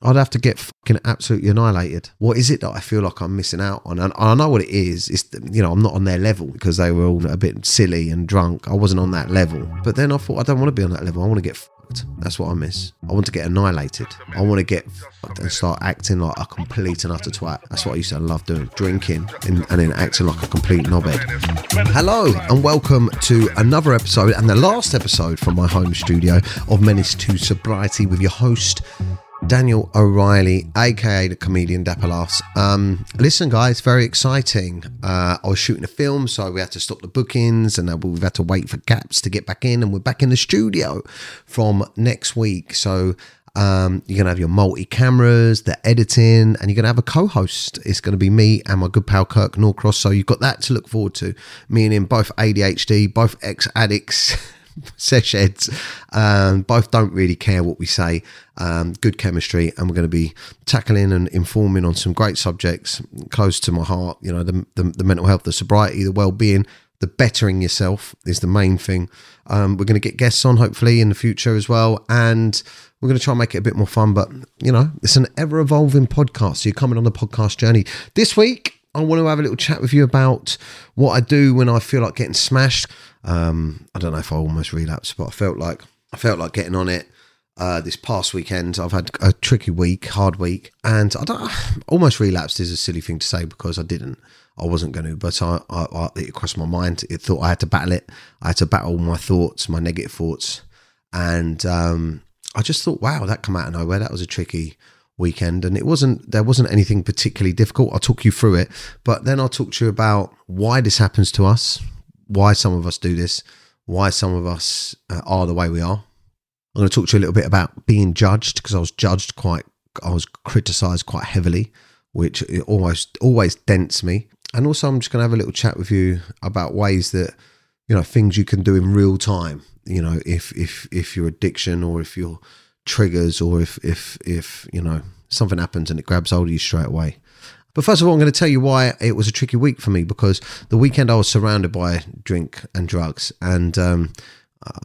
I'd have to get fucking absolutely annihilated. What is it that I feel like I'm missing out on? And I know what it is. It's you know I'm not on their level because they were all a bit silly and drunk. I wasn't on that level. But then I thought I don't want to be on that level. I want to get fucked. That's what I miss. I want to get annihilated. I want to get fucked and start acting like a complete and utter twat. That's what I used to love doing, drinking and, and then acting like a complete knobhead. Hello and welcome to another episode and the last episode from my home studio of Menace to Sobriety with your host. Daniel O'Reilly, aka the comedian Dapper. Um, listen, guys, very exciting. Uh, I was shooting a film, so we had to stop the bookings, and we've had to wait for gaps to get back in, and we're back in the studio from next week. So um, you're gonna have your multi cameras, the editing, and you're gonna have a co-host. It's gonna be me and my good pal Kirk Norcross. So you've got that to look forward to. Me and him, both ADHD, both ex addicts. sesh heads. Um, both don't really care what we say. Um, good chemistry, and we're going to be tackling and informing on some great subjects close to my heart. You know, the, the, the mental health, the sobriety, the well being, the bettering yourself is the main thing. Um, we're going to get guests on hopefully in the future as well, and we're going to try and make it a bit more fun. But you know, it's an ever evolving podcast. So you're coming on the podcast journey this week. I want to have a little chat with you about what I do when I feel like getting smashed. Um, I don't know if I almost relapsed, but I felt like I felt like getting on it. Uh, this past weekend, I've had a tricky week, hard week, and I don't almost relapsed is a silly thing to say because I didn't. I wasn't going to, but I, I, I, it crossed my mind. It thought I had to battle it. I had to battle my thoughts, my negative thoughts, and um, I just thought, wow, that come out of nowhere. That was a tricky weekend, and it wasn't. There wasn't anything particularly difficult. I'll talk you through it, but then I'll talk to you about why this happens to us, why some of us do this, why some of us uh, are the way we are. I'm going to talk to you a little bit about being judged because I was judged quite, I was criticised quite heavily, which almost always dents me. And also, I'm just going to have a little chat with you about ways that you know things you can do in real time. You know, if if if your addiction or if your triggers or if if if you know something happens and it grabs hold of you straight away. But first of all, I'm going to tell you why it was a tricky week for me because the weekend I was surrounded by drink and drugs, and um,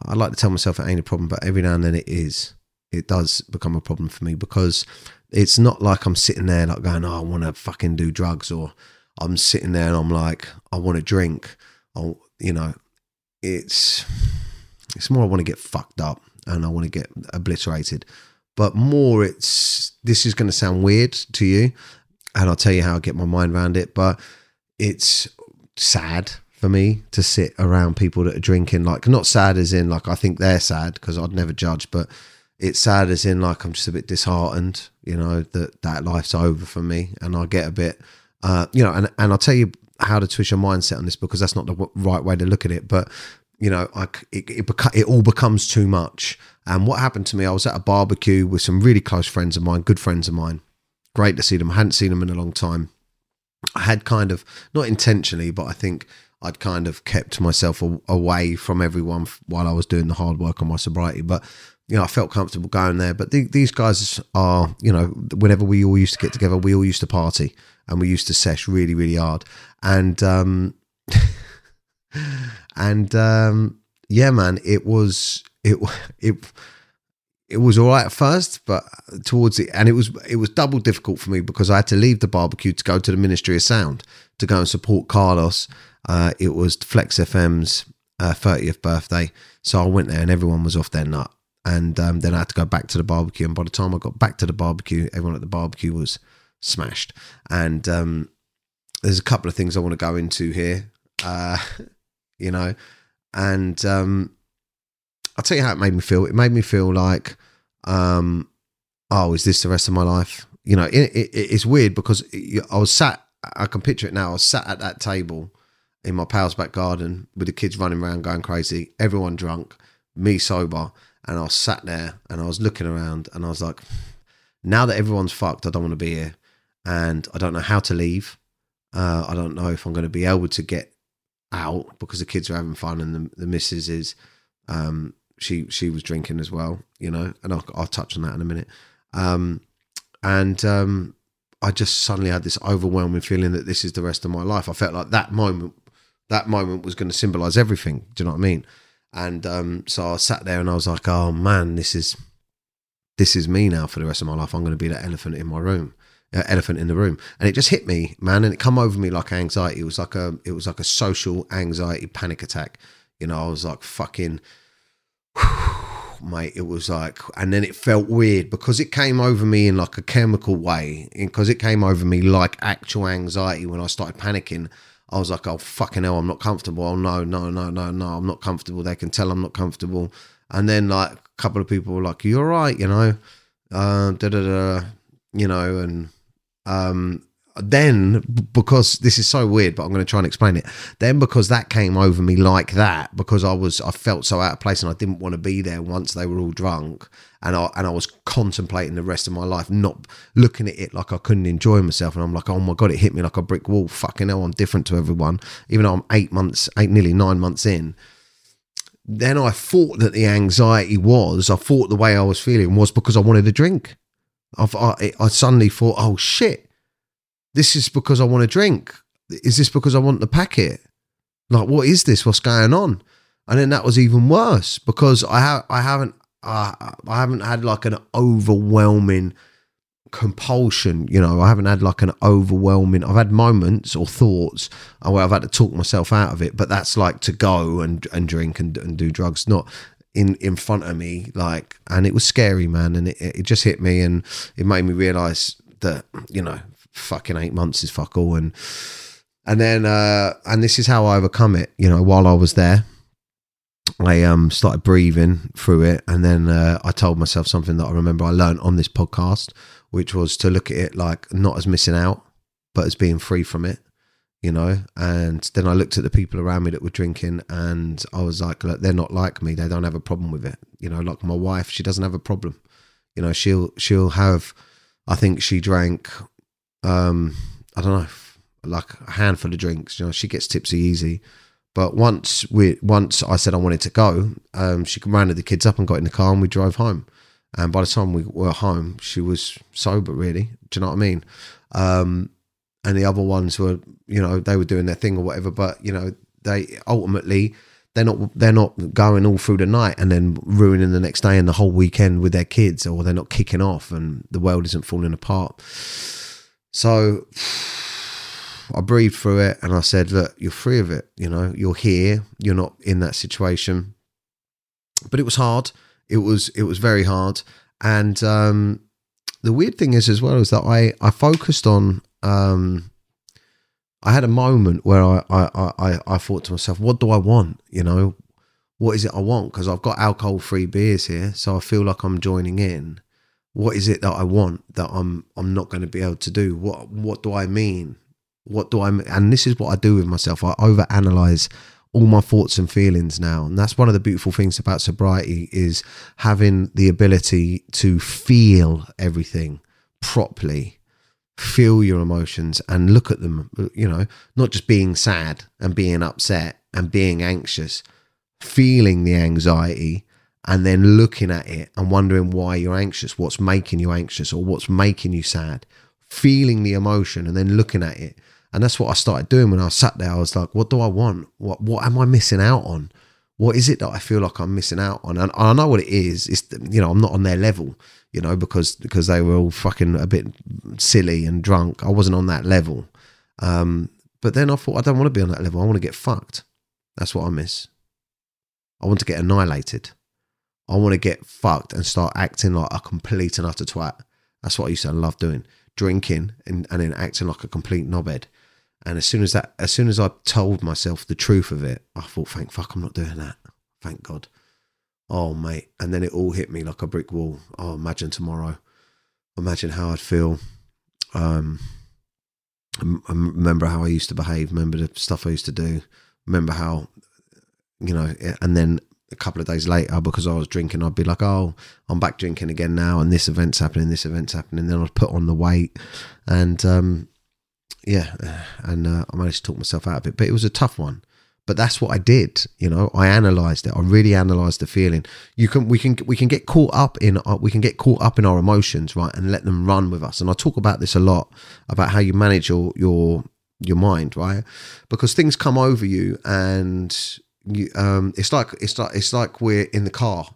I like to tell myself it ain't a problem, but every now and then it is. It does become a problem for me because it's not like I'm sitting there like going, "Oh, I want to fucking do drugs," or I'm sitting there and I'm like, "I want to drink." I, you know, it's it's more I want to get fucked up and I want to get obliterated. But more, it's this is going to sound weird to you, and I'll tell you how I get my mind around it. But it's sad for me to sit around people that are drinking. Like, not sad as in like I think they're sad because I'd never judge, but it's sad as in like I'm just a bit disheartened. You know that that life's over for me, and I get a bit, uh, you know, and and I'll tell you how to twist your mindset on this because that's not the right way to look at it. But you know, I, it, it, beca- it all becomes too much. And what happened to me, I was at a barbecue with some really close friends of mine, good friends of mine great to see them. I hadn't seen them in a long time. I had kind of, not intentionally, but I think I'd kind of kept myself away from everyone while I was doing the hard work on my sobriety. But, you know, I felt comfortable going there. But the, these guys are, you know, whenever we all used to get together, we all used to party and we used to sesh really, really hard. And, um, and, um, yeah, man, it was, it, it, it was all right at first, but towards it, and it was it was double difficult for me because I had to leave the barbecue to go to the Ministry of Sound to go and support Carlos. Uh, it was Flex FM's uh, thirtieth birthday, so I went there and everyone was off their nut. And um, then I had to go back to the barbecue, and by the time I got back to the barbecue, everyone at the barbecue was smashed. And um, there's a couple of things I want to go into here, uh, you know, and um, I'll tell you how it made me feel. It made me feel like, um, oh, is this the rest of my life? You know, it, it, it's weird because I was sat, I can picture it now. I was sat at that table in my pal's back garden with the kids running around going crazy, everyone drunk, me sober. And I was sat there and I was looking around and I was like, now that everyone's fucked, I don't want to be here. And I don't know how to leave. Uh, I don't know if I'm going to be able to get out because the kids are having fun and the, the missus is um, she she was drinking as well, you know, and I'll, I'll touch on that in a minute. Um, and um, I just suddenly had this overwhelming feeling that this is the rest of my life. I felt like that moment, that moment was going to symbolize everything. Do you know what I mean? And um, so I sat there and I was like, oh man, this is this is me now for the rest of my life. I'm going to be that elephant in my room, elephant in the room, and it just hit me, man, and it come over me like anxiety. It was like a, it was like a social anxiety panic attack. You know, I was like fucking, mate. It was like, and then it felt weird because it came over me in like a chemical way, because it came over me like actual anxiety when I started panicking. I was like, oh fucking hell, I'm not comfortable. Oh no, no, no, no, no, I'm not comfortable. They can tell I'm not comfortable. And then like a couple of people were like, "You're right," you know, uh, da da da, you know, and um, then because this is so weird, but I'm going to try and explain it. Then because that came over me like that, because I was I felt so out of place and I didn't want to be there once they were all drunk, and I and I was contemplating the rest of my life, not looking at it like I couldn't enjoy myself, and I'm like, oh my god, it hit me like a brick wall. Fucking hell, I'm different to everyone, even though I'm eight months, eight nearly nine months in then I thought that the anxiety was, I thought the way I was feeling was because I wanted a drink. I've, I, I suddenly thought, oh shit, this is because I want to drink. Is this because I want the packet? Like, what is this? What's going on? And then that was even worse because I have I haven't uh, I haven't had like an overwhelming compulsion. You know, I haven't had like an overwhelming. I've had moments or thoughts where I've had to talk myself out of it, but that's like to go and and drink and, and do drugs, not in in front of me. Like, and it was scary, man, and it, it just hit me, and it made me realize that you know, fucking eight months is fuck all, and and then uh and this is how I overcome it. You know, while I was there. I um started breathing through it, and then uh, I told myself something that I remember I learned on this podcast, which was to look at it like not as missing out, but as being free from it, you know. And then I looked at the people around me that were drinking, and I was like, look, they're not like me. They don't have a problem with it, you know. Like my wife, she doesn't have a problem, you know. She'll she'll have, I think she drank, um, I don't know, like a handful of drinks. You know, she gets tipsy easy. But once we once I said I wanted to go, um, she rounded the kids up and got in the car and we drove home. And by the time we were home, she was sober, really. Do you know what I mean? Um, and the other ones were, you know, they were doing their thing or whatever. But you know, they ultimately they're not they're not going all through the night and then ruining the next day and the whole weekend with their kids, or they're not kicking off and the world isn't falling apart. So I breathed through it and I said, "Look, you're free of it. You know, you're here. You're not in that situation." But it was hard it was it was very hard. And um, the weird thing is as well is that I I focused on. Um, I had a moment where I, I, I, I thought to myself, what do I want? You know, what is it I want? Because I've got alcohol free beers here, so I feel like I'm joining in. What is it that I want that I'm I'm not going to be able to do? What what do I mean? What do I mean? And this is what I do with myself. I overanalyze all my thoughts and feelings now and that's one of the beautiful things about sobriety is having the ability to feel everything properly feel your emotions and look at them you know not just being sad and being upset and being anxious feeling the anxiety and then looking at it and wondering why you're anxious what's making you anxious or what's making you sad feeling the emotion and then looking at it and that's what I started doing when I sat there. I was like, what do I want? What what am I missing out on? What is it that I feel like I'm missing out on? And I know what it is. It's you know, I'm not on their level, you know, because because they were all fucking a bit silly and drunk. I wasn't on that level. Um, but then I thought I don't want to be on that level. I want to get fucked. That's what I miss. I want to get annihilated. I want to get fucked and start acting like a complete and utter twat. That's what I used to love doing. Drinking and, and then acting like a complete knobhead. And as soon as that, as soon as I told myself the truth of it, I thought, thank fuck, I'm not doing that. Thank God. Oh, mate. And then it all hit me like a brick wall. Oh, imagine tomorrow. Imagine how I'd feel. Um, I remember how I used to behave. Remember the stuff I used to do. Remember how, you know, and then a couple of days later, because I was drinking, I'd be like, oh, I'm back drinking again now, and this event's happening, this event's happening. Then I'd put on the weight, and um, yeah, and uh, I managed to talk myself out of it, but it was a tough one. But that's what I did, you know. I analyzed it. I really analyzed the feeling. You can, we can, we can get caught up in, our, we can get caught up in our emotions, right, and let them run with us. And I talk about this a lot about how you manage your your your mind, right? Because things come over you, and you, um, it's like it's like it's like we're in the car,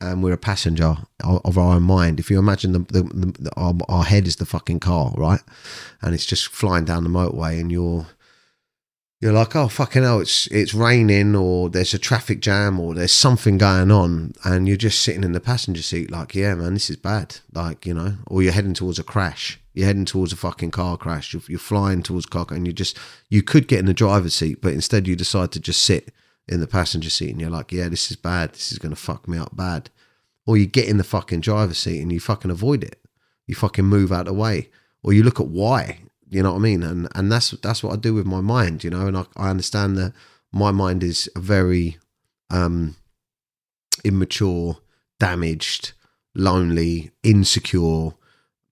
and we're a passenger of our own mind. If you imagine the, the, the our, our head is the fucking car, right, and it's just flying down the motorway, and you're you're like, oh fucking hell, it's it's raining or there's a traffic jam or there's something going on, and you're just sitting in the passenger seat, like, yeah, man, this is bad, like you know, or you're heading towards a crash, you're heading towards a fucking car crash, you're, you're flying towards car, and you just you could get in the driver's seat, but instead you decide to just sit in the passenger seat, and you're like, yeah, this is bad, this is gonna fuck me up bad, or you get in the fucking driver's seat and you fucking avoid it, you fucking move out of the way, or you look at why you know what I mean? And and that's that's what I do with my mind, you know. And I, I understand that my mind is a very um, immature, damaged, lonely, insecure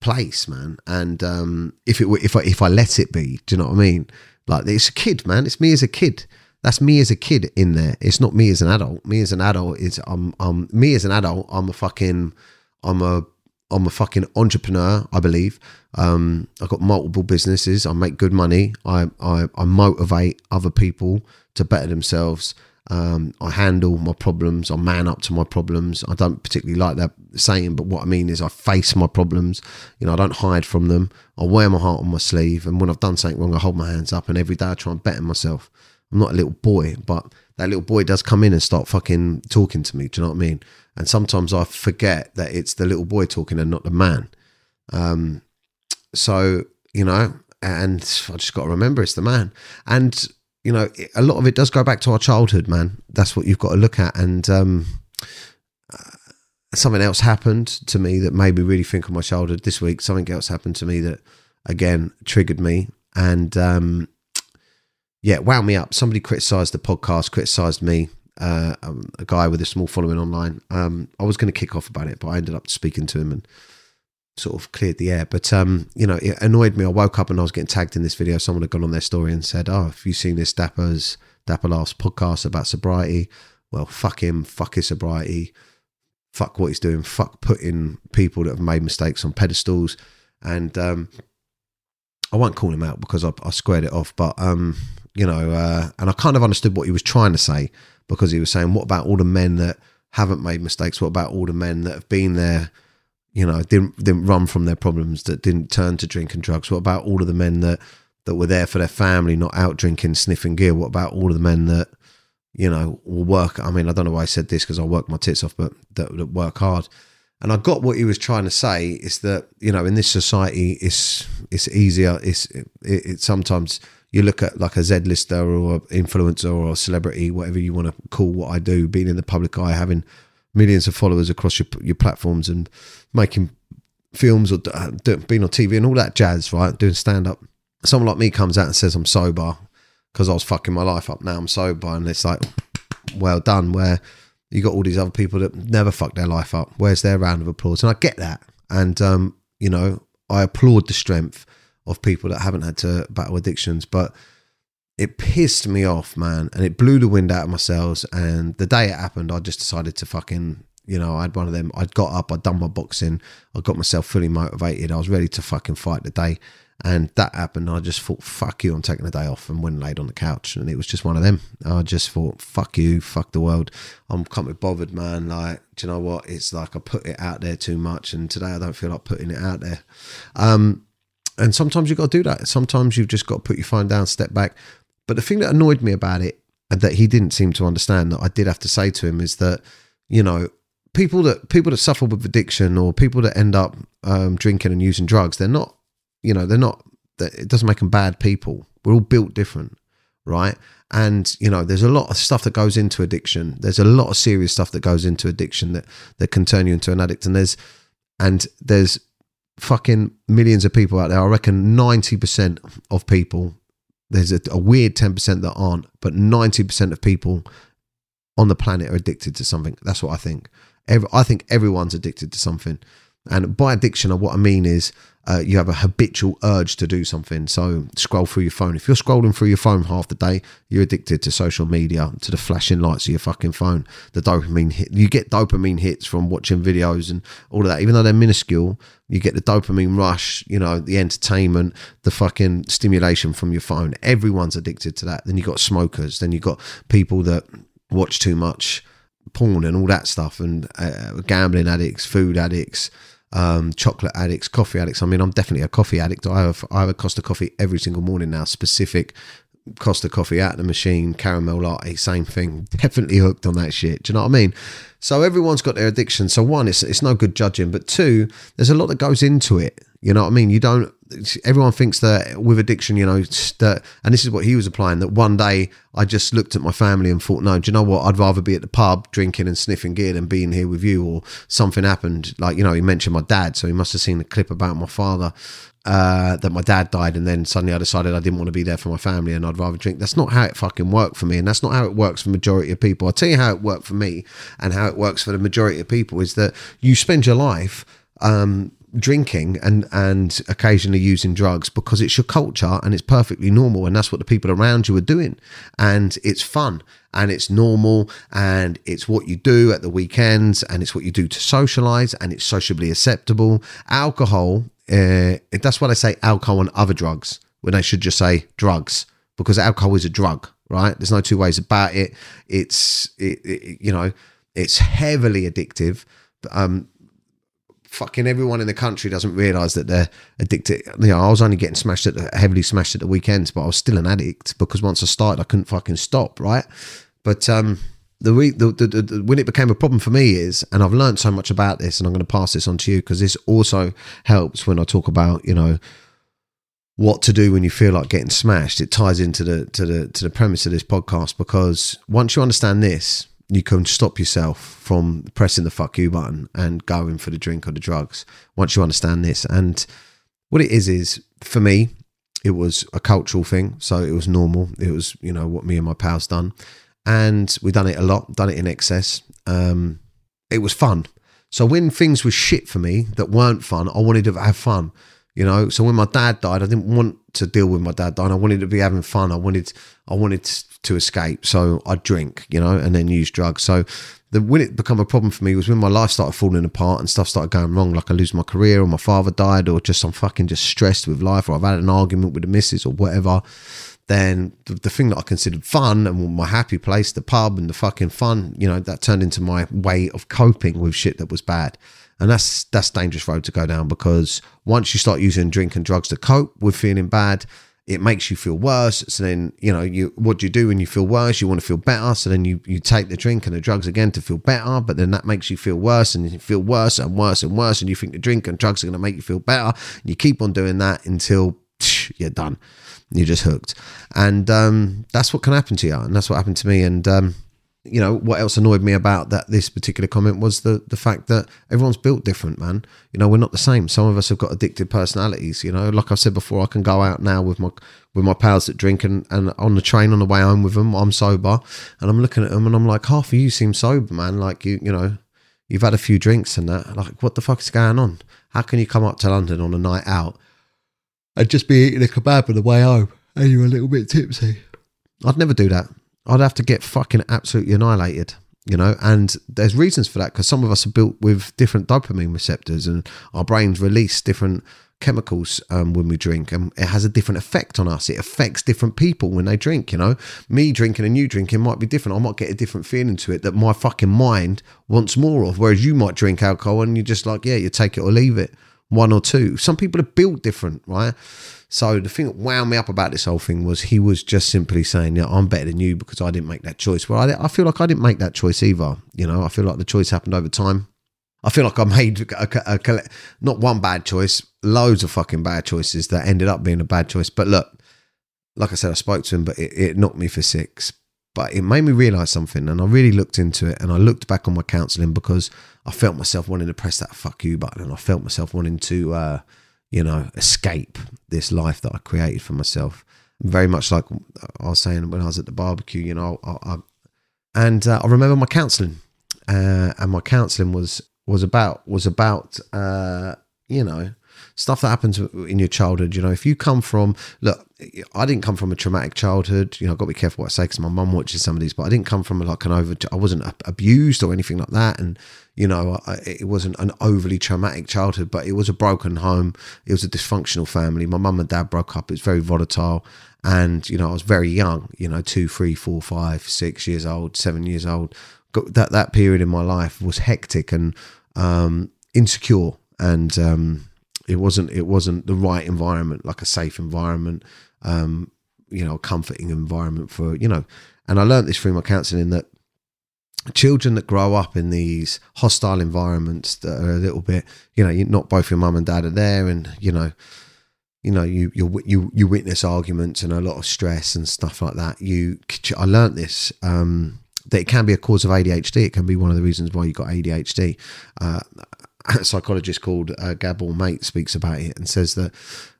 place, man. And um, if it were, if I if I let it be, do you know what I mean? Like it's a kid, man. It's me as a kid. That's me as a kid in there. It's not me as an adult. Me as an adult is I'm um me as an adult. I'm a fucking I'm a I'm a fucking entrepreneur, I believe. Um, I've got multiple businesses. I make good money. I, I, I motivate other people to better themselves. Um, I handle my problems. I man up to my problems. I don't particularly like that saying, but what I mean is I face my problems. You know, I don't hide from them. I wear my heart on my sleeve. And when I've done something wrong, I hold my hands up. And every day I try and better myself. I'm not a little boy, but that little boy does come in and start fucking talking to me. Do you know what I mean? And sometimes I forget that it's the little boy talking and not the man. Um, so, you know, and I just got to remember it's the man. And, you know, a lot of it does go back to our childhood, man. That's what you've got to look at. And um, uh, something else happened to me that made me really think of my childhood this week. Something else happened to me that, again, triggered me. And, um, yeah, wound me up. Somebody criticized the podcast, criticized me uh, um, a guy with a small following online. Um, I was going to kick off about it, but I ended up speaking to him and sort of cleared the air. But um, you know, it annoyed me. I woke up and I was getting tagged in this video. Someone had gone on their story and said, "Oh, have you seen this Dapper's Dapper Laughs podcast about sobriety?" Well, fuck him. Fuck his sobriety. Fuck what he's doing. Fuck putting people that have made mistakes on pedestals. And um, I won't call him out because I, I squared it off. But um, you know, uh, and I kind of understood what he was trying to say because he was saying, what about all the men that haven't made mistakes? What about all the men that have been there, you know, didn't didn't run from their problems, that didn't turn to drink and drugs? What about all of the men that that were there for their family, not out drinking, sniffing gear? What about all of the men that, you know, will work? I mean, I don't know why I said this because I work my tits off, but that, that work hard. And I got what he was trying to say is that you know in this society it's it's easier. It's it, it sometimes you look at like a Z-lister or influencer or celebrity, whatever you want to call what I do, being in the public eye, having millions of followers across your your platforms and making films or uh, being on TV and all that jazz, right? Doing stand up. Someone like me comes out and says I'm sober because I was fucking my life up. Now I'm sober, and it's like, well done. Where you got all these other people that never fuck their life up. Where's their round of applause? And I get that, and um, you know, I applaud the strength of people that haven't had to battle addictions, but it pissed me off, man, and it blew the wind out of my sails. And the day it happened, I just decided to fucking, you know, I had one of them. I'd got up, I'd done my boxing, I got myself fully motivated. I was ready to fucking fight the day. And that happened. I just thought, fuck you, I'm taking the day off and went and laid on the couch. And it was just one of them. I just thought, fuck you, fuck the world. I'm can't be bothered, man. Like, do you know what? It's like I put it out there too much. And today I don't feel like putting it out there. Um, and sometimes you've got to do that. Sometimes you've just got to put your phone down, step back. But the thing that annoyed me about it, and that he didn't seem to understand, that I did have to say to him, is that you know people that people that suffer with addiction or people that end up um, drinking and using drugs, they're not, you know, they're not. It doesn't make them bad people. We're all built different, right? And you know, there's a lot of stuff that goes into addiction. There's a lot of serious stuff that goes into addiction that that can turn you into an addict. And there's and there's fucking millions of people out there. I reckon 90% of people, there's a, a weird 10% that aren't, but 90% of people on the planet are addicted to something. That's what I think. Every, I think everyone's addicted to something. And by addiction, what I mean is uh, you have a habitual urge to do something. So scroll through your phone. If you're scrolling through your phone half the day, you're addicted to social media, to the flashing lights of your fucking phone, the dopamine hit. You get dopamine hits from watching videos and all of that. Even though they're minuscule, you get the dopamine rush, you know, the entertainment, the fucking stimulation from your phone. Everyone's addicted to that. Then you got smokers. Then you got people that watch too much porn and all that stuff, and uh, gambling addicts, food addicts, um, chocolate addicts, coffee addicts. I mean, I'm definitely a coffee addict. I have I have a Costa coffee every single morning now, specific Costa coffee at the machine, caramel latte, same thing. Definitely hooked on that shit. Do you know what I mean? So everyone's got their addiction. So one, it's it's no good judging, but two, there's a lot that goes into it. You know what I mean? You don't. Everyone thinks that with addiction, you know, that, and this is what he was applying. That one day I just looked at my family and thought, no, do you know what? I'd rather be at the pub drinking and sniffing gear than being here with you. Or something happened, like you know, he mentioned my dad, so he must have seen the clip about my father. Uh, that my dad died, and then suddenly I decided I didn't want to be there for my family, and I'd rather drink. That's not how it fucking worked for me, and that's not how it works for majority of people. I'll tell you how it worked for me, and how it works for the majority of people is that you spend your life um, drinking and and occasionally using drugs because it's your culture and it's perfectly normal and that's what the people around you are doing. And it's fun and it's normal and it's what you do at the weekends and it's what you do to socialize and it's sociably acceptable. Alcohol uh, that's why they say alcohol and other drugs when they should just say drugs because alcohol is a drug right? There's no two ways about it. It's it, it, you know it's heavily addictive. Um fucking everyone in the country doesn't realize that they're addicted. You know, I was only getting smashed at the, heavily smashed at the weekends, but I was still an addict because once I started, I couldn't fucking stop. Right, but um, the, the, the, the when it became a problem for me is, and I've learned so much about this, and I'm going to pass this on to you because this also helps when I talk about you know what to do when you feel like getting smashed. It ties into the to the to the premise of this podcast because once you understand this you can stop yourself from pressing the fuck you button and going for the drink or the drugs once you understand this. And what it is is for me, it was a cultural thing, so it was normal. It was you know what me and my pals done, and we done it a lot, done it in excess. Um, it was fun. So when things were shit for me that weren't fun, I wanted to have fun. You know, so when my dad died, I didn't want to deal with my dad dying. I wanted to be having fun. I wanted, I wanted to escape. So I'd drink, you know, and then use drugs. So the when it become a problem for me was when my life started falling apart and stuff started going wrong. Like I lose my career, or my father died, or just I'm fucking just stressed with life, or I've had an argument with the missus, or whatever. Then the, the thing that I considered fun and my happy place, the pub and the fucking fun, you know, that turned into my way of coping with shit that was bad and that's that's dangerous road to go down because once you start using drink and drugs to cope with feeling bad it makes you feel worse. So then you know you what do you do when you feel worse? You want to feel better. So then you you take the drink and the drugs again to feel better but then that makes you feel worse and you feel worse and worse and worse and you think the drink and drugs are going to make you feel better. And you keep on doing that until you're done. You're just hooked. And um, that's what can happen to you. And that's what happened to me. And um, you know what else annoyed me about that this particular comment was the the fact that everyone's built different man. You know we're not the same. Some of us have got addicted personalities you know. Like i said before i can go out now with my with my pals that drink and, and on the train on the way home with them i'm sober. And i'm looking at them and i'm like half of you seem sober man. Like you you know you've had a few drinks and that. Like what the fuck is going on? How can you come up to london on a night out and just be eating a kebab on the way home? And you're a little bit tipsy? I'd never do that I'd have to get fucking absolutely annihilated, you know. And there's reasons for that because some of us are built with different dopamine receptors, and our brains release different chemicals um, when we drink, and it has a different effect on us. It affects different people when they drink. You know, me drinking and you drinking might be different. I might get a different feeling to it that my fucking mind wants more of. Whereas you might drink alcohol and you're just like, yeah, you take it or leave it, one or two. Some people are built different, right? So the thing that wound me up about this whole thing was he was just simply saying, "Yeah, I'm better than you because I didn't make that choice." Well, I, I feel like I didn't make that choice either. You know, I feel like the choice happened over time. I feel like I made a, a, a, not one bad choice, loads of fucking bad choices that ended up being a bad choice. But look, like I said, I spoke to him, but it, it knocked me for six. But it made me realize something, and I really looked into it, and I looked back on my counselling because I felt myself wanting to press that fuck you button, and I felt myself wanting to. Uh, you know, escape this life that I created for myself. Very much like I was saying when I was at the barbecue, you know, I, I, and uh, I remember my counselling, uh, and my counselling was was about was about uh, you know stuff that happens in your childhood. You know, if you come from, look, I didn't come from a traumatic childhood. You know, I've got to be careful what I say because my mum watches some of these, but I didn't come from like an over, I wasn't abused or anything like that. And, you know, I, it wasn't an overly traumatic childhood, but it was a broken home. It was a dysfunctional family. My mum and dad broke up. It was very volatile. And, you know, I was very young, you know, two, three, four, five, six years old, seven years old that that period in my life was hectic and um, insecure, and um, it wasn't it wasn't the right environment, like a safe environment, um, you know, a comforting environment for you know. And I learned this through my counselling that children that grow up in these hostile environments that are a little bit, you know, not both your mum and dad are there, and you know, you know, you you you you witness arguments and a lot of stress and stuff like that. You, I learned this. Um, that it can be a cause of ADHD. It can be one of the reasons why you got ADHD. Uh, a psychologist called uh, Gabor Mate speaks about it and says that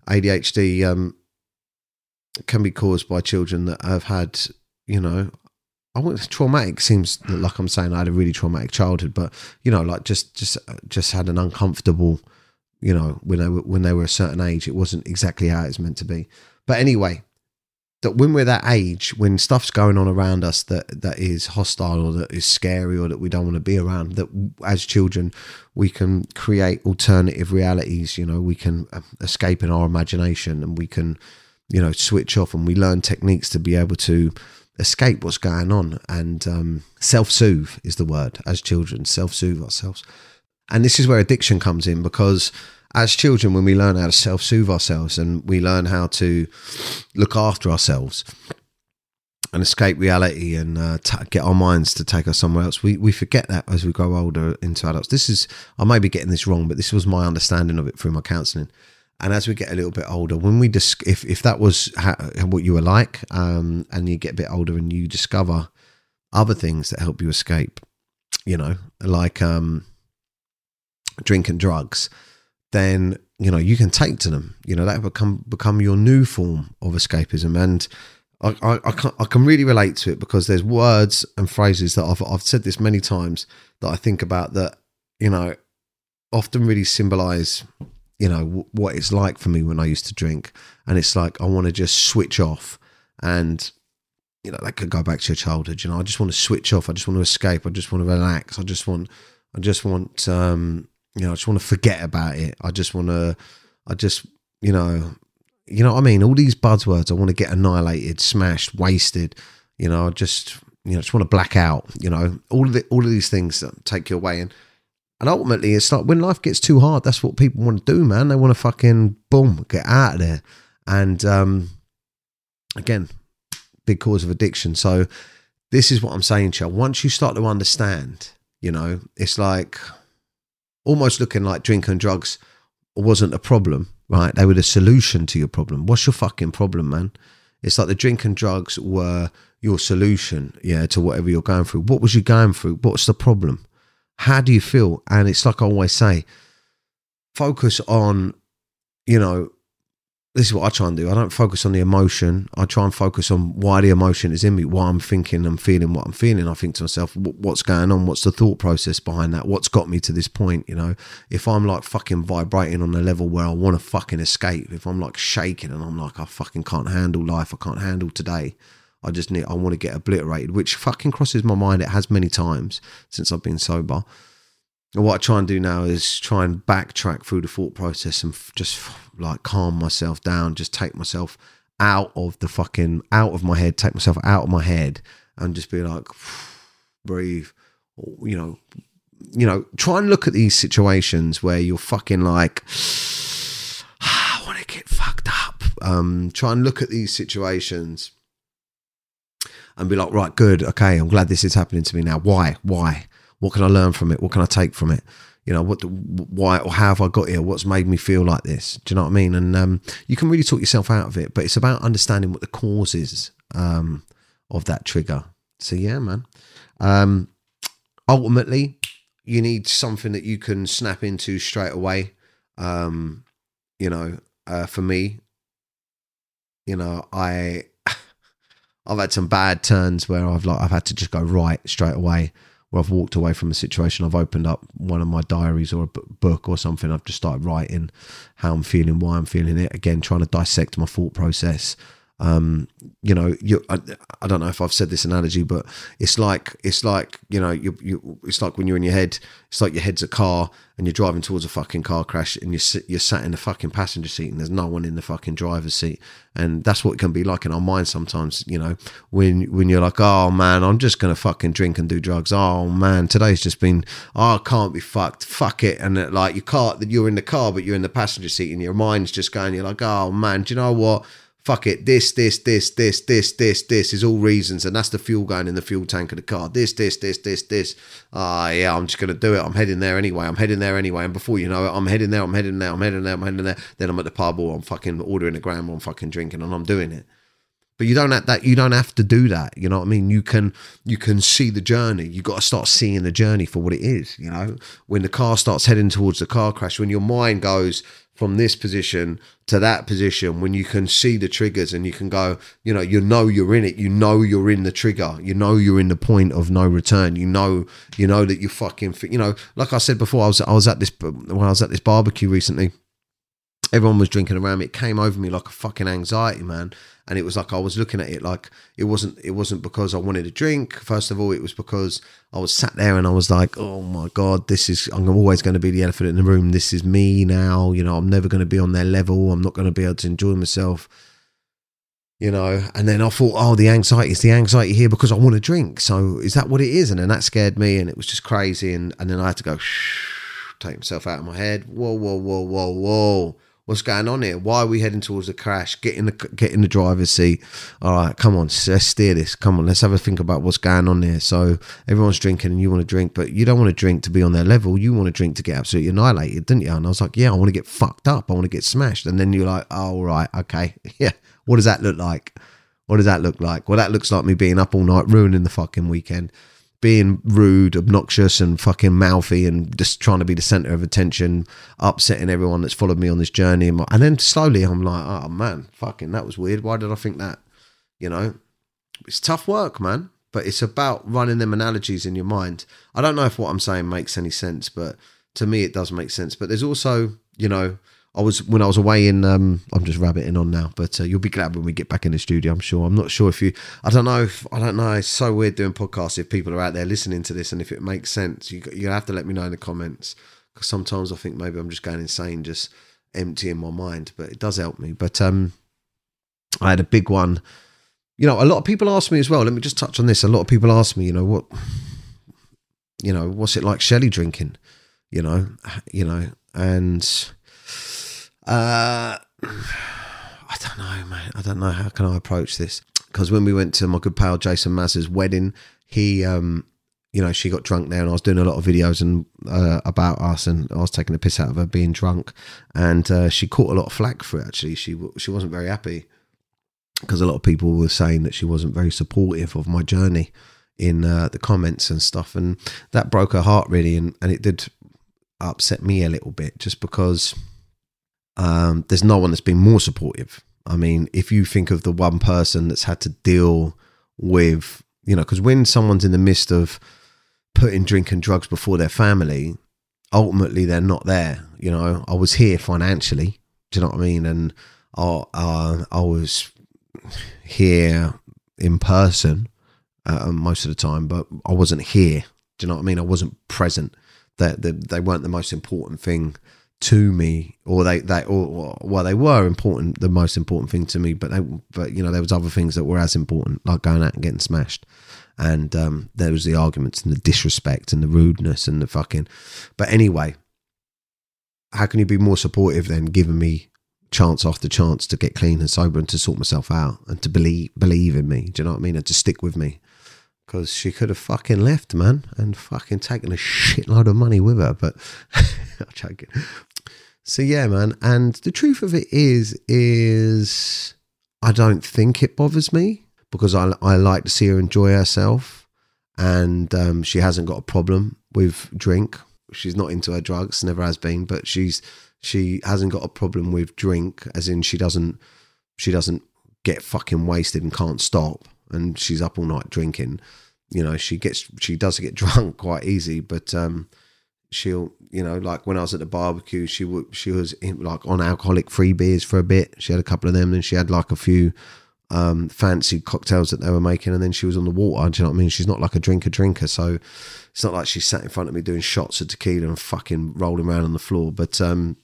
ADHD um, can be caused by children that have had, you know, I want traumatic. Seems like I'm saying I had a really traumatic childhood, but you know, like just just just had an uncomfortable, you know, when they were when they were a certain age, it wasn't exactly how it's meant to be. But anyway, that when we're that age, when stuff's going on around us that that is hostile or that is scary or that we don't want to be around, that as children we can create alternative realities. You know, we can um, escape in our imagination and we can, you know, switch off and we learn techniques to be able to escape what's going on and um, self-soothe is the word as children self-soothe ourselves and this is where addiction comes in because as children, when we learn how to self soothe ourselves and we learn how to look after ourselves and escape reality and uh, t- get our minds to take us somewhere else, we, we forget that as we grow older into adults. This is, I may be getting this wrong, but this was my understanding of it through my counseling. And as we get a little bit older, when we dis- if if that was what you were like, um, and you get a bit older and you discover other things that help you escape, you know, like um, drink and drugs, then you know you can take to them. You know that become become your new form of escapism, and I, I, I, can, I can really relate to it because there's words and phrases that I've I've said this many times that I think about that you know often really symbolize you know w- what it's like for me when I used to drink, and it's like I want to just switch off and you know that could go back to your childhood you know i just want to switch off i just want to escape i just want to relax i just want i just want um you know, I just want to forget about it. I just want to, I just, you know, you know what I mean? All these buzzwords, I want to get annihilated, smashed, wasted. You know, I just, you know, I just want to black out. You know, all of the, all of these things that take you away, and and ultimately, it's like when life gets too hard, that's what people want to do, man. They want to fucking boom, get out of there. And um, again, big cause of addiction. So this is what I'm saying, Chell. Once you start to understand, you know, it's like almost looking like drink and drugs wasn't a problem, right? They were the solution to your problem. What's your fucking problem, man? It's like the drink and drugs were your solution, yeah, to whatever you're going through. What was you going through? What's the problem? How do you feel? And it's like I always say, focus on, you know, this is what I try and do. I don't focus on the emotion. I try and focus on why the emotion is in me, why I'm thinking, I'm feeling what I'm feeling. I think to myself, what's going on? What's the thought process behind that? What's got me to this point? You know, if I'm like fucking vibrating on a level where I want to fucking escape, if I'm like shaking and I'm like, I fucking can't handle life, I can't handle today. I just need, I want to get obliterated, which fucking crosses my mind. It has many times since I've been sober. And what I try and do now is try and backtrack through the thought process and f- just f- like calm myself down, just take myself out of the fucking out of my head, take myself out of my head, and just be like, breathe, you know, you know, try and look at these situations where you're fucking like, I want to get fucked up. Um, try and look at these situations and be like, right, good, okay, I'm glad this is happening to me now. Why? Why? What can I learn from it? What can I take from it? You know, what, why, or how have I got here? What's made me feel like this? Do you know what I mean? And um, you can really talk yourself out of it, but it's about understanding what the cause is um, of that trigger. So yeah, man. Um, ultimately, you need something that you can snap into straight away. Um, you know, uh, for me, you know, I I've had some bad turns where I've like I've had to just go right straight away where I've walked away from a situation, I've opened up one of my diaries or a book or something. I've just started writing how I'm feeling, why I'm feeling it. Again, trying to dissect my thought process. Um, you know, you I, I don't know if I've said this analogy, but it's like it's like you know, you you it's like when you're in your head, it's like your head's a car and you're driving towards a fucking car crash and you're you're sat in the fucking passenger seat and there's no one in the fucking driver's seat, and that's what it can be like in our mind sometimes. You know, when when you're like, oh man, I'm just gonna fucking drink and do drugs. Oh man, today's just been, oh, I can't be fucked. Fuck it, and it, like you can't. You're in the car, but you're in the passenger seat, and your mind's just going. You're like, oh man, do you know what? Fuck it, this, this, this, this, this, this, this is all reasons, and that's the fuel going in the fuel tank of the car. This, this, this, this, this. Ah, uh, yeah, I'm just gonna do it. I'm heading there anyway. I'm heading there anyway. And before you know it, I'm heading there. I'm heading there. I'm heading there. I'm heading there. Then I'm at the pub or I'm fucking ordering a gram or I'm fucking drinking and I'm doing it. But you don't have that. You don't have to do that. You know what I mean? You can you can see the journey. You got to start seeing the journey for what it is. You know, when the car starts heading towards the car crash, when your mind goes from this position to that position when you can see the triggers and you can go you know you know you're in it you know you're in the trigger you know you're in the point of no return you know you know that you fucking you know like i said before i was i was at this when i was at this barbecue recently everyone was drinking around me it came over me like a fucking anxiety man and it was like I was looking at it like it wasn't it wasn't because I wanted a drink. First of all, it was because I was sat there and I was like, oh my god, this is I'm always going to be the elephant in the room. This is me now. You know, I'm never going to be on their level. I'm not going to be able to enjoy myself. You know, and then I thought, oh, the anxiety is the anxiety here because I want to drink. So is that what it is? And then that scared me, and it was just crazy. And and then I had to go, shh, take myself out of my head. Whoa, whoa, whoa, whoa, whoa what's going on here? Why are we heading towards the crash? Get in the get in the driver's seat. All right, come on, let's steer this. Come on, let's have a think about what's going on there. So everyone's drinking and you want to drink, but you don't want to drink to be on their level. You want to drink to get absolutely annihilated, didn't you? And I was like, yeah, I want to get fucked up. I want to get smashed. And then you're like, oh right, okay, yeah. What does that look like? What does that look like? Well, that looks like me being up all night, ruining the fucking weekend being rude, obnoxious, and fucking mouthy, and just trying to be the center of attention, upsetting everyone that's followed me on this journey. And then slowly, I'm like, oh man, fucking, that was weird. Why did I think that? You know, it's tough work, man. But it's about running them analogies in your mind. I don't know if what I'm saying makes any sense, but to me, it does make sense. But there's also, you know, I was when I was away in. Um, I'm just rabbiting on now, but uh, you'll be glad when we get back in the studio. I'm sure. I'm not sure if you. I don't know. If, I don't know. It's so weird doing podcasts. If people are out there listening to this, and if it makes sense, you you have to let me know in the comments. Because sometimes I think maybe I'm just going insane, just emptying my mind. But it does help me. But um, I had a big one. You know, a lot of people ask me as well. Let me just touch on this. A lot of people ask me, you know, what, you know, what's it like Shelly drinking? You know, you know, and uh, I don't know, man. I don't know how can I approach this because when we went to my good pal Jason Mazza's wedding, he, um, you know, she got drunk there, and I was doing a lot of videos and uh, about us, and I was taking a piss out of her being drunk, and uh, she caught a lot of flack for it. Actually, she she wasn't very happy because a lot of people were saying that she wasn't very supportive of my journey in uh, the comments and stuff, and that broke her heart really, and and it did upset me a little bit just because um, there's no one that's been more supportive. I mean, if you think of the one person that's had to deal with, you know, because when someone's in the midst of putting drink and drugs before their family, ultimately they're not there. You know, I was here financially. Do you know what I mean? And I, uh, I was here in person uh, most of the time, but I wasn't here. Do you know what I mean? I wasn't present. That they, they weren't the most important thing to me, or they they or well they were important, the most important thing to me. But they but you know there was other things that were as important, like going out and getting smashed. And um, there was the arguments and the disrespect and the rudeness and the fucking. But anyway, how can you be more supportive than giving me chance after chance to get clean and sober and to sort myself out and to believe believe in me? Do you know what I mean? And to stick with me because she could have fucking left, man, and fucking taken a shitload of money with her. But I'm joking. So yeah, man. And the truth of it is, is I don't think it bothers me because I I like to see her enjoy herself, and um, she hasn't got a problem with drink. She's not into her drugs, never has been, but she's she hasn't got a problem with drink, as in she doesn't she doesn't get fucking wasted and can't stop and she's up all night drinking. You know, she gets she does get drunk quite easy, but um, she'll you know like when I was at the barbecue, she would she was in, like on alcoholic free beers for a bit. She had a couple of them, and she had like a few um, fancy cocktails that they were making, and then she was on the water. Do you know what I mean? She's not like a drinker drinker, so it's not like she sat in front of me doing shots of tequila and fucking rolling around on the floor. But um,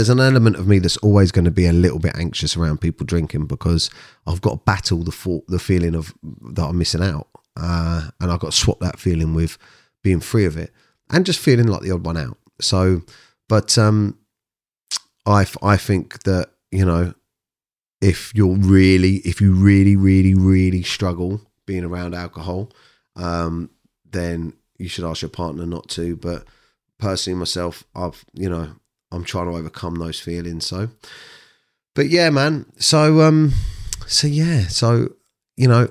there's an element of me that's always going to be a little bit anxious around people drinking because I've got to battle the thought, the feeling of that I'm missing out, uh, and I've got to swap that feeling with being free of it and just feeling like the odd one out. So, but um, I I think that you know if you're really if you really really really struggle being around alcohol, um, then you should ask your partner not to. But personally, myself, I've you know I'm trying to overcome those feelings. So, but yeah, man. So um, so yeah, so you know,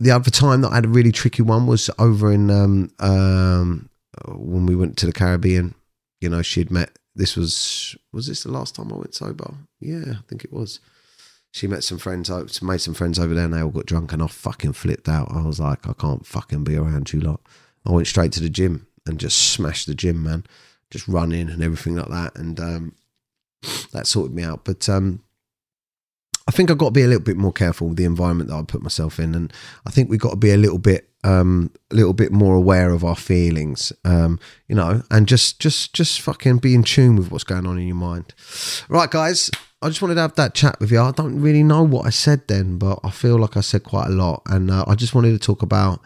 the other time that I had a really tricky one was over in um um when we went to the Caribbean. You know, she'd met. This was was this the last time I went sober? Yeah, I think it was. She met some friends, made some friends over there, and they all got drunk, and I fucking flipped out. I was like, I can't fucking be around you lot. I went straight to the gym and just smashed the gym, man just running and everything like that. And um, that sorted me out. But um, I think I've got to be a little bit more careful with the environment that I put myself in, and I think we've got to be a little bit, um, a little bit more aware of our feelings, um, you know, and just, just, just fucking be in tune with what's going on in your mind. Right, guys. I just wanted to have that chat with you. I don't really know what I said then, but I feel like I said quite a lot, and uh, I just wanted to talk about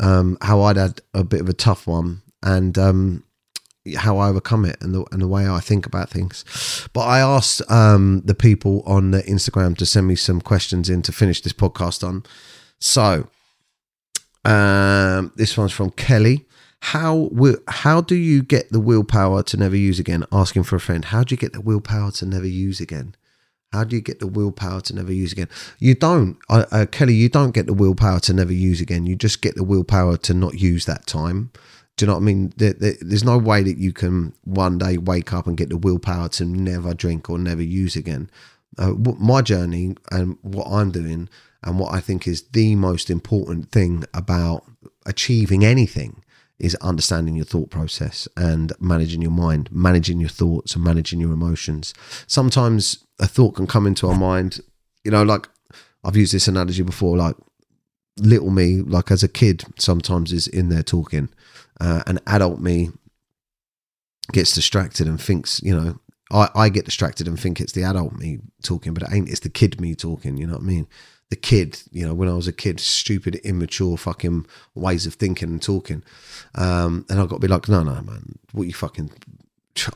um, how I'd had a bit of a tough one, and um, how I overcome it and the and the way I think about things. But I asked um, the people on the Instagram to send me some questions in to finish this podcast on. So um, this one's from Kelly. How will how do you get the willpower to never use again? Asking for a friend. How do you get the willpower to never use again? How do you get the willpower to never use again? You don't, uh, uh, Kelly. You don't get the willpower to never use again. You just get the willpower to not use that time. Do you know what I mean? There, there, there's no way that you can one day wake up and get the willpower to never drink or never use again. Uh, my journey and what I'm doing, and what I think is the most important thing about achieving anything is understanding your thought process and managing your mind, managing your thoughts and managing your emotions. Sometimes a thought can come into our mind, you know, like I've used this analogy before, like little me, like as a kid, sometimes is in there talking uh, an adult me gets distracted and thinks, you know, I, I get distracted and think it's the adult me talking, but it ain't. It's the kid me talking. You know what I mean? The kid, you know, when I was a kid, stupid, immature, fucking ways of thinking and talking. Um, and I've got to be like, no, no, man, what you fucking,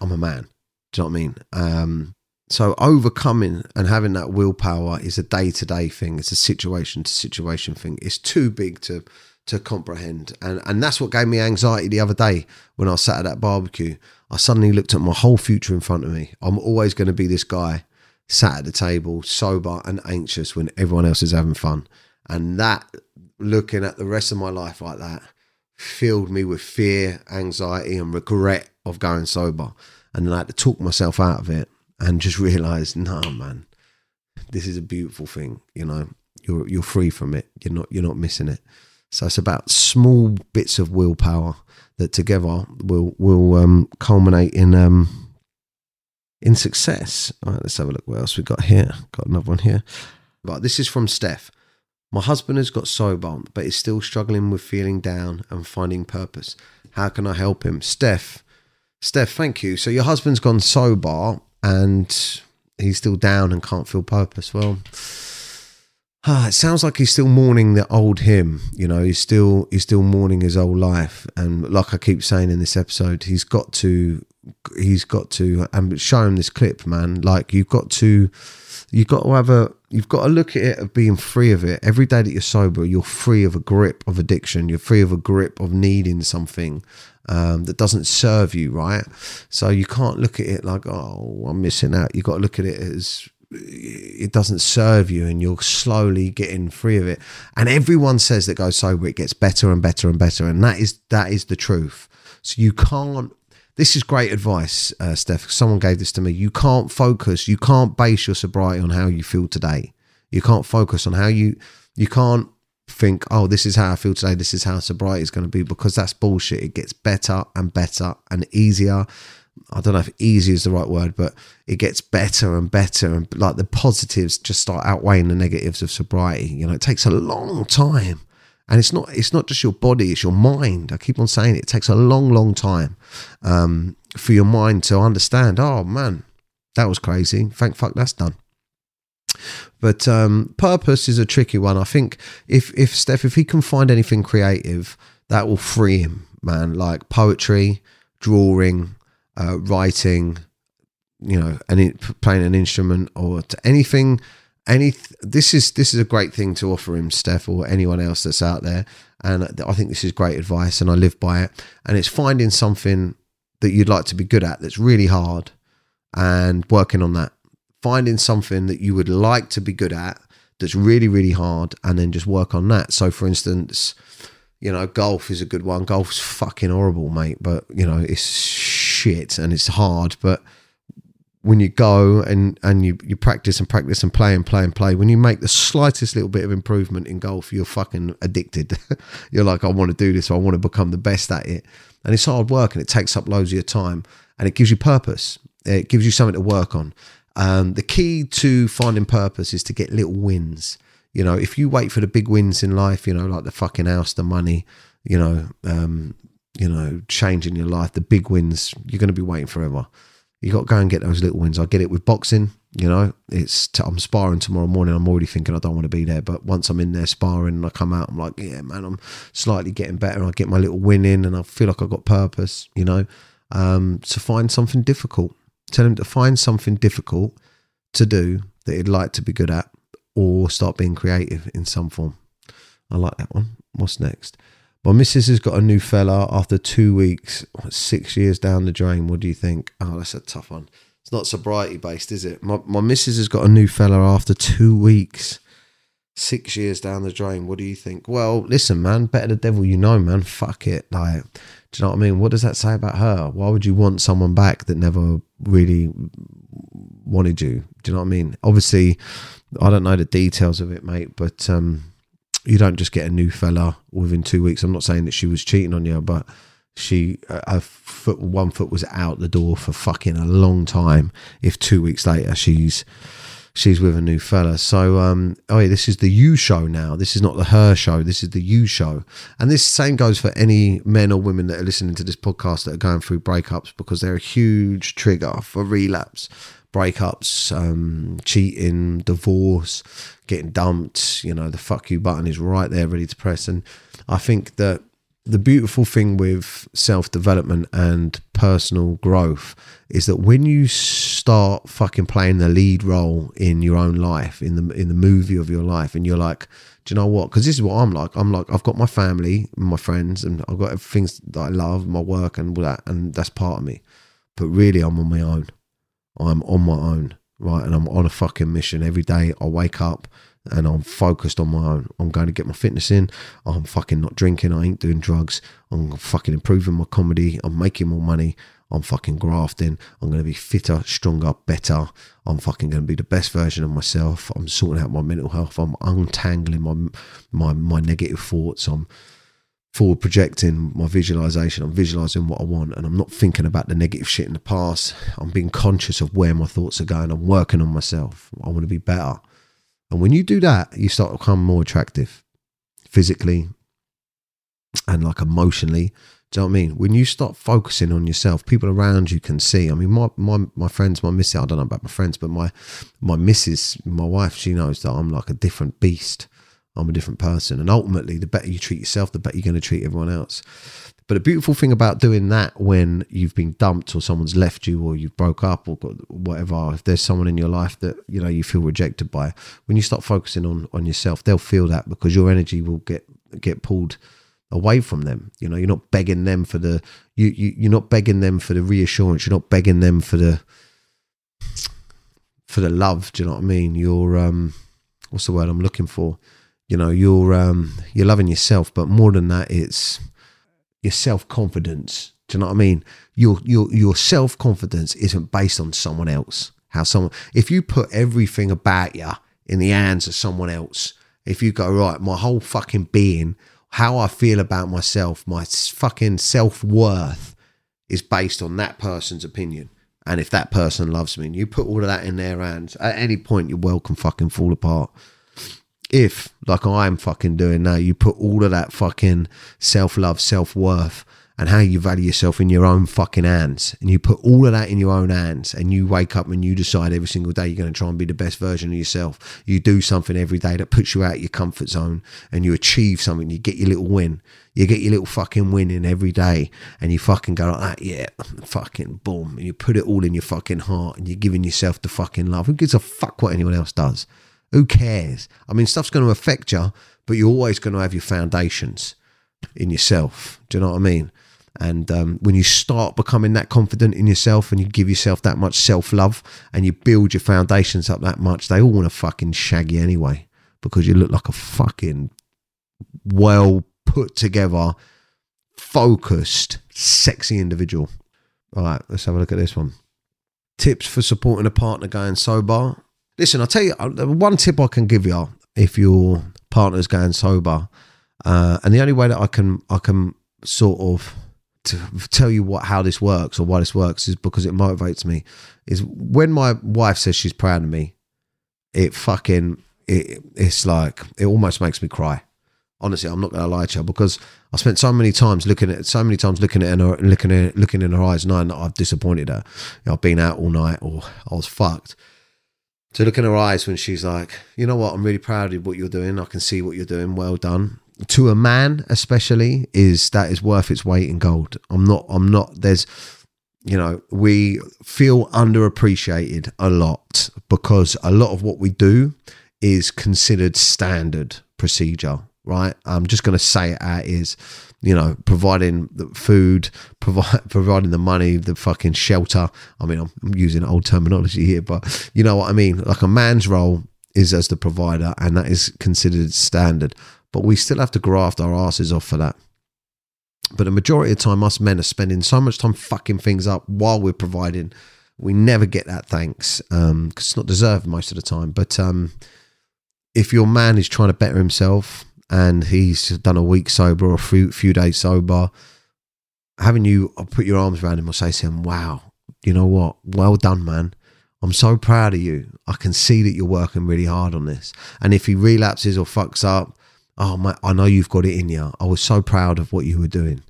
I'm a man. Do you know what I mean? Um, so overcoming and having that willpower is a day to day thing. It's a situation to situation thing. It's too big to to comprehend. And and that's what gave me anxiety the other day when I sat at that barbecue. I suddenly looked at my whole future in front of me. I'm always going to be this guy sat at the table, sober and anxious when everyone else is having fun. And that looking at the rest of my life like that filled me with fear, anxiety, and regret of going sober. And then I had to talk myself out of it and just realize, no, nah, man, this is a beautiful thing. You know, you're you're free from it. You're not you're not missing it. So it's about small bits of willpower that together will will um, culminate in um, in success. All right, let's have a look. What else we got here? Got another one here. Right, this is from Steph. My husband has got sober, but is still struggling with feeling down and finding purpose. How can I help him, Steph? Steph, thank you. So your husband's gone sober and he's still down and can't feel purpose. Well, Ah, it sounds like he's still mourning the old him. You know, he's still he's still mourning his old life. And like I keep saying in this episode, he's got to he's got to and show him this clip, man. Like you've got to you've got to have a you've got to look at it of being free of it. Every day that you're sober, you're free of a grip of addiction. You're free of a grip of needing something um, that doesn't serve you, right? So you can't look at it like, oh, I'm missing out. You've got to look at it as it doesn't serve you and you're slowly getting free of it. And everyone says that goes sober it gets better and better and better and that is that is the truth. So you can't this is great advice uh, steph. Someone gave this to me. You can't focus you can't base your sobriety on how you feel today. You can't focus on how you you can't think oh this is how i feel today. This is how sobriety is going to be because that's bullshit. It gets better and better and easier I don't know if easy is the right word, but it gets better and better, and like the positives just start outweighing the negatives of sobriety. You know, it takes a long time, and it's not it's not just your body, it's your mind. I keep on saying it, it takes a long, long time um, for your mind to understand. Oh man, that was crazy. Thank fuck that's done. But um, purpose is a tricky one. I think if if Steph if he can find anything creative, that will free him, man. Like poetry, drawing, uh, writing, you know, any playing an instrument or anything. Any this is this is a great thing to offer him, Steph, or anyone else that's out there. And I think this is great advice, and I live by it. And it's finding something that you'd like to be good at that's really hard, and working on that finding something that you would like to be good at that's really really hard and then just work on that so for instance you know golf is a good one golf's fucking horrible mate but you know it's shit and it's hard but when you go and and you, you practice and practice and play and play and play when you make the slightest little bit of improvement in golf you're fucking addicted. You're like i want to do this. I want to become the best at it. And it's hard work and it takes up loads of your time and it gives you purpose. It gives you something to work on. Um, the key to finding purpose is to get little wins. You know, if you wait for the big wins in life, you know, like the fucking house, the money, you know, um, you know, changing your life, the big wins, you're going to be waiting forever. You got to go and get those little wins. I get it with boxing. You know, it's i I'm sparring tomorrow morning. I'm already thinking I don't want to be there, but once I'm in there sparring and I come out, I'm like, yeah, man, I'm slightly getting better. I get my little win in, and I feel like I've got purpose. You know, um, to find something difficult Tell him to find something difficult to do that he'd like to be good at or start being creative in some form. I like that one. What's next? My missus has got a new fella after two weeks, six years down the drain. What do you think? Oh, that's a tough one. It's not sobriety based, is it? My, my missus has got a new fella after two weeks, six years down the drain. What do you think? Well, listen, man, better the devil you know, man. Fuck it. Like, do you know what I mean? What does that say about her? Why would you want someone back that never really wanted you? Do you know what I mean? Obviously, I don't know the details of it, mate, but um, you don't just get a new fella within two weeks. I'm not saying that she was cheating on you, but she her foot one foot was out the door for fucking a long time. If two weeks later she's she's with a new fella. So, um, oh yeah, this is the you show now. This is not the her show. This is the you show. And this same goes for any men or women that are listening to this podcast that are going through breakups because they're a huge trigger for relapse. Breakups, um, cheating, divorce, getting dumped, you know, the fuck you button is right there ready to press. And I think that the beautiful thing with self development and personal growth is that when you start fucking playing the lead role in your own life, in the in the movie of your life, and you're like, do you know what? Because this is what I'm like. I'm like, I've got my family, my friends, and I've got things that I love, my work, and all that, and that's part of me. But really, I'm on my own. I'm on my own, right? And I'm on a fucking mission every day. I wake up and I'm focused on my own. I'm going to get my fitness in. I'm fucking not drinking. I ain't doing drugs. I'm fucking improving my comedy. I'm making more money. I'm fucking grafting. I'm going to be fitter, stronger, better. I'm fucking going to be the best version of myself. I'm sorting out my mental health. I'm untangling my my my negative thoughts. I'm forward projecting my visualization. I'm visualizing what I want, and I'm not thinking about the negative shit in the past. I'm being conscious of where my thoughts are going. I'm working on myself. I want to be better. And when you do that, you start to become more attractive physically and like emotionally. Do you know what I mean? When you start focusing on yourself, people around you can see. I mean, my my my friends, my missus, I don't know about my friends, but my my missus, my wife, she knows that I'm like a different beast. I'm a different person. And ultimately, the better you treat yourself, the better you're going to treat everyone else. But a beautiful thing about doing that when you've been dumped or someone's left you or you've broke up or whatever, if there's someone in your life that you know you feel rejected by, when you start focusing on on yourself, they'll feel that because your energy will get get pulled away from them. You know, you're not begging them for the you, you you're not begging them for the reassurance. You're not begging them for the for the love. Do you know what I mean? You're um, what's the word I'm looking for? You know, you're um, you're loving yourself, but more than that, it's your self confidence. Do you know what I mean? Your your your self confidence isn't based on someone else. How someone if you put everything about you in the hands of someone else, if you go right, my whole fucking being, how I feel about myself, my fucking self worth is based on that person's opinion. And if that person loves me, and you put all of that in their hands, at any point your world can fucking fall apart. If, like I'm fucking doing now, you put all of that fucking self love, self worth, and how you value yourself in your own fucking hands, and you put all of that in your own hands, and you wake up and you decide every single day you're going to try and be the best version of yourself. You do something every day that puts you out of your comfort zone, and you achieve something. You get your little win. You get your little fucking win in every day, and you fucking go like that, yeah, fucking boom, and you put it all in your fucking heart, and you're giving yourself the fucking love. Who gives a fuck what anyone else does? Who cares? I mean, stuff's going to affect you, but you're always going to have your foundations in yourself. Do you know what I mean? And um, when you start becoming that confident in yourself and you give yourself that much self love and you build your foundations up that much, they all want to fucking shag you anyway because you look like a fucking well put together, focused, sexy individual. All right, let's have a look at this one. Tips for supporting a partner going sober. Listen, I'll tell you uh, one tip I can give you if your partner's going sober, uh, and the only way that I can I can sort of to tell you what how this works or why this works is because it motivates me. Is when my wife says she's proud of me, it fucking it, it's like it almost makes me cry. Honestly, I'm not gonna lie to you because I spent so many times looking at so many times looking at her, looking at looking in her eyes, knowing that I've disappointed her. You know, I've been out all night or I was fucked. To look in her eyes when she's like, you know what, I'm really proud of what you're doing. I can see what you're doing. Well done. To a man especially is that is worth its weight in gold. I'm not i'm not there's you know we feel underappreciated a lot because a lot of what we do is considered standard procedure right? I'm just going to say it you know providing the food provide providing the money the fucking shelter i mean i'm using old terminology here but you know what i mean like a man's role is as the provider and that is considered standard but we still have to graft our asses off for that. But the majority of time, us men are spending so much time fucking things up while we're providing. We never get that thanks because um, it's not deserved most of the time. But um, if your man is trying to better himself and he's done a week sober or a few, few days sober, having you put your arms around him or say to him, "Wow, you know what? Well done, man." I'm so proud of you. I can see that you're working really hard on this. And if he relapses or fucks up, oh my, I know you've got it in you. I was so proud of what you were doing.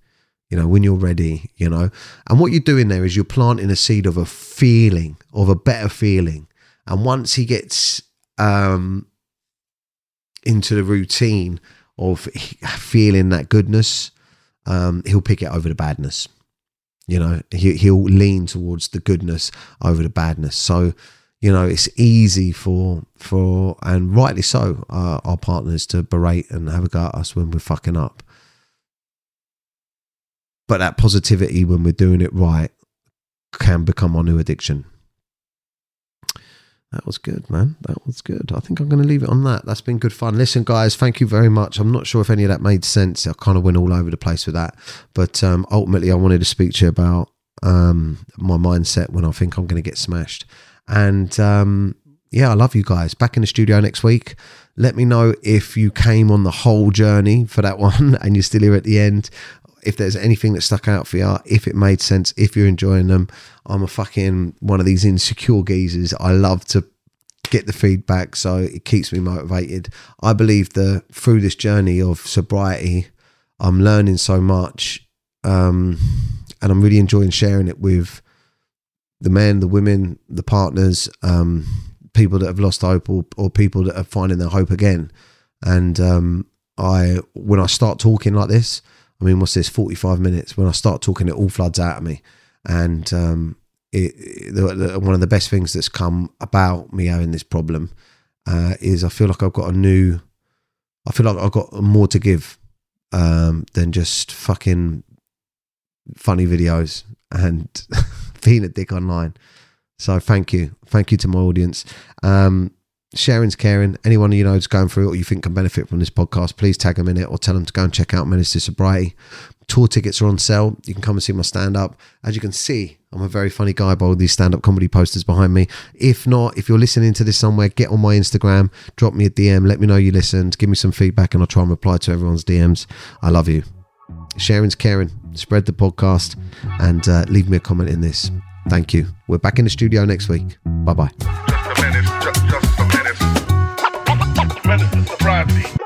You know, when you're ready, you know, and what you're doing there is you're planting a seed of a feeling, of a better feeling. And once he gets um, into the routine of feeling that goodness, um, he'll pick it over the badness. You know, he, he'll lean towards the goodness over the badness. So, you know it's easy for for and rightly so uh, our partners to berate and have a go at us when we're fucking up but that positivity when we're doing it right can become our new addiction that was good, man. That was good. I think I'm going to leave it on that. That's been good fun. Listen, guys, thank you very much. I'm not sure if any of that made sense. I kind of went all over the place with that. But um, ultimately, I wanted to speak to you about um, my mindset when I think I'm going to get smashed. And um, yeah, I love you guys. Back in the studio next week. Let me know if you came on the whole journey for that one and you're still here at the end. If there's anything that stuck out for you, if it made sense, if you're enjoying them. I'm a fucking one of these insecure geezers. I love to get the feedback, so it keeps me motivated. I believe that through this journey of sobriety, I'm learning so much, um, and I'm really enjoying sharing it with the men, the women, the partners, um, people that have lost hope or, or people that are finding their hope again. And um, I, when I start talking like this, I mean, what's this? Forty-five minutes. When I start talking, it all floods out of me, and um, it, it the, the, one of the best things that's come about me having this problem uh, is I feel like I've got a new, I feel like I've got more to give um, than just fucking funny videos and being a dick online. So thank you. Thank you to my audience. Um, sharing's caring. Anyone you know is going through or you think can benefit from this podcast, please tag them in it or tell them to go and check out Menace to Sobriety. Tour tickets are on sale. You can come and see my stand up. As you can see, I'm a very funny guy by all these stand up comedy posters behind me. If not, if you're listening to this somewhere, get on my Instagram, drop me a DM, let me know you listened, give me some feedback, and I'll try and reply to everyone's DMs. I love you. Sharing's caring. spread the podcast, and uh, leave me a comment in this. Thank you. We're back in the studio next week. Bye bye. Just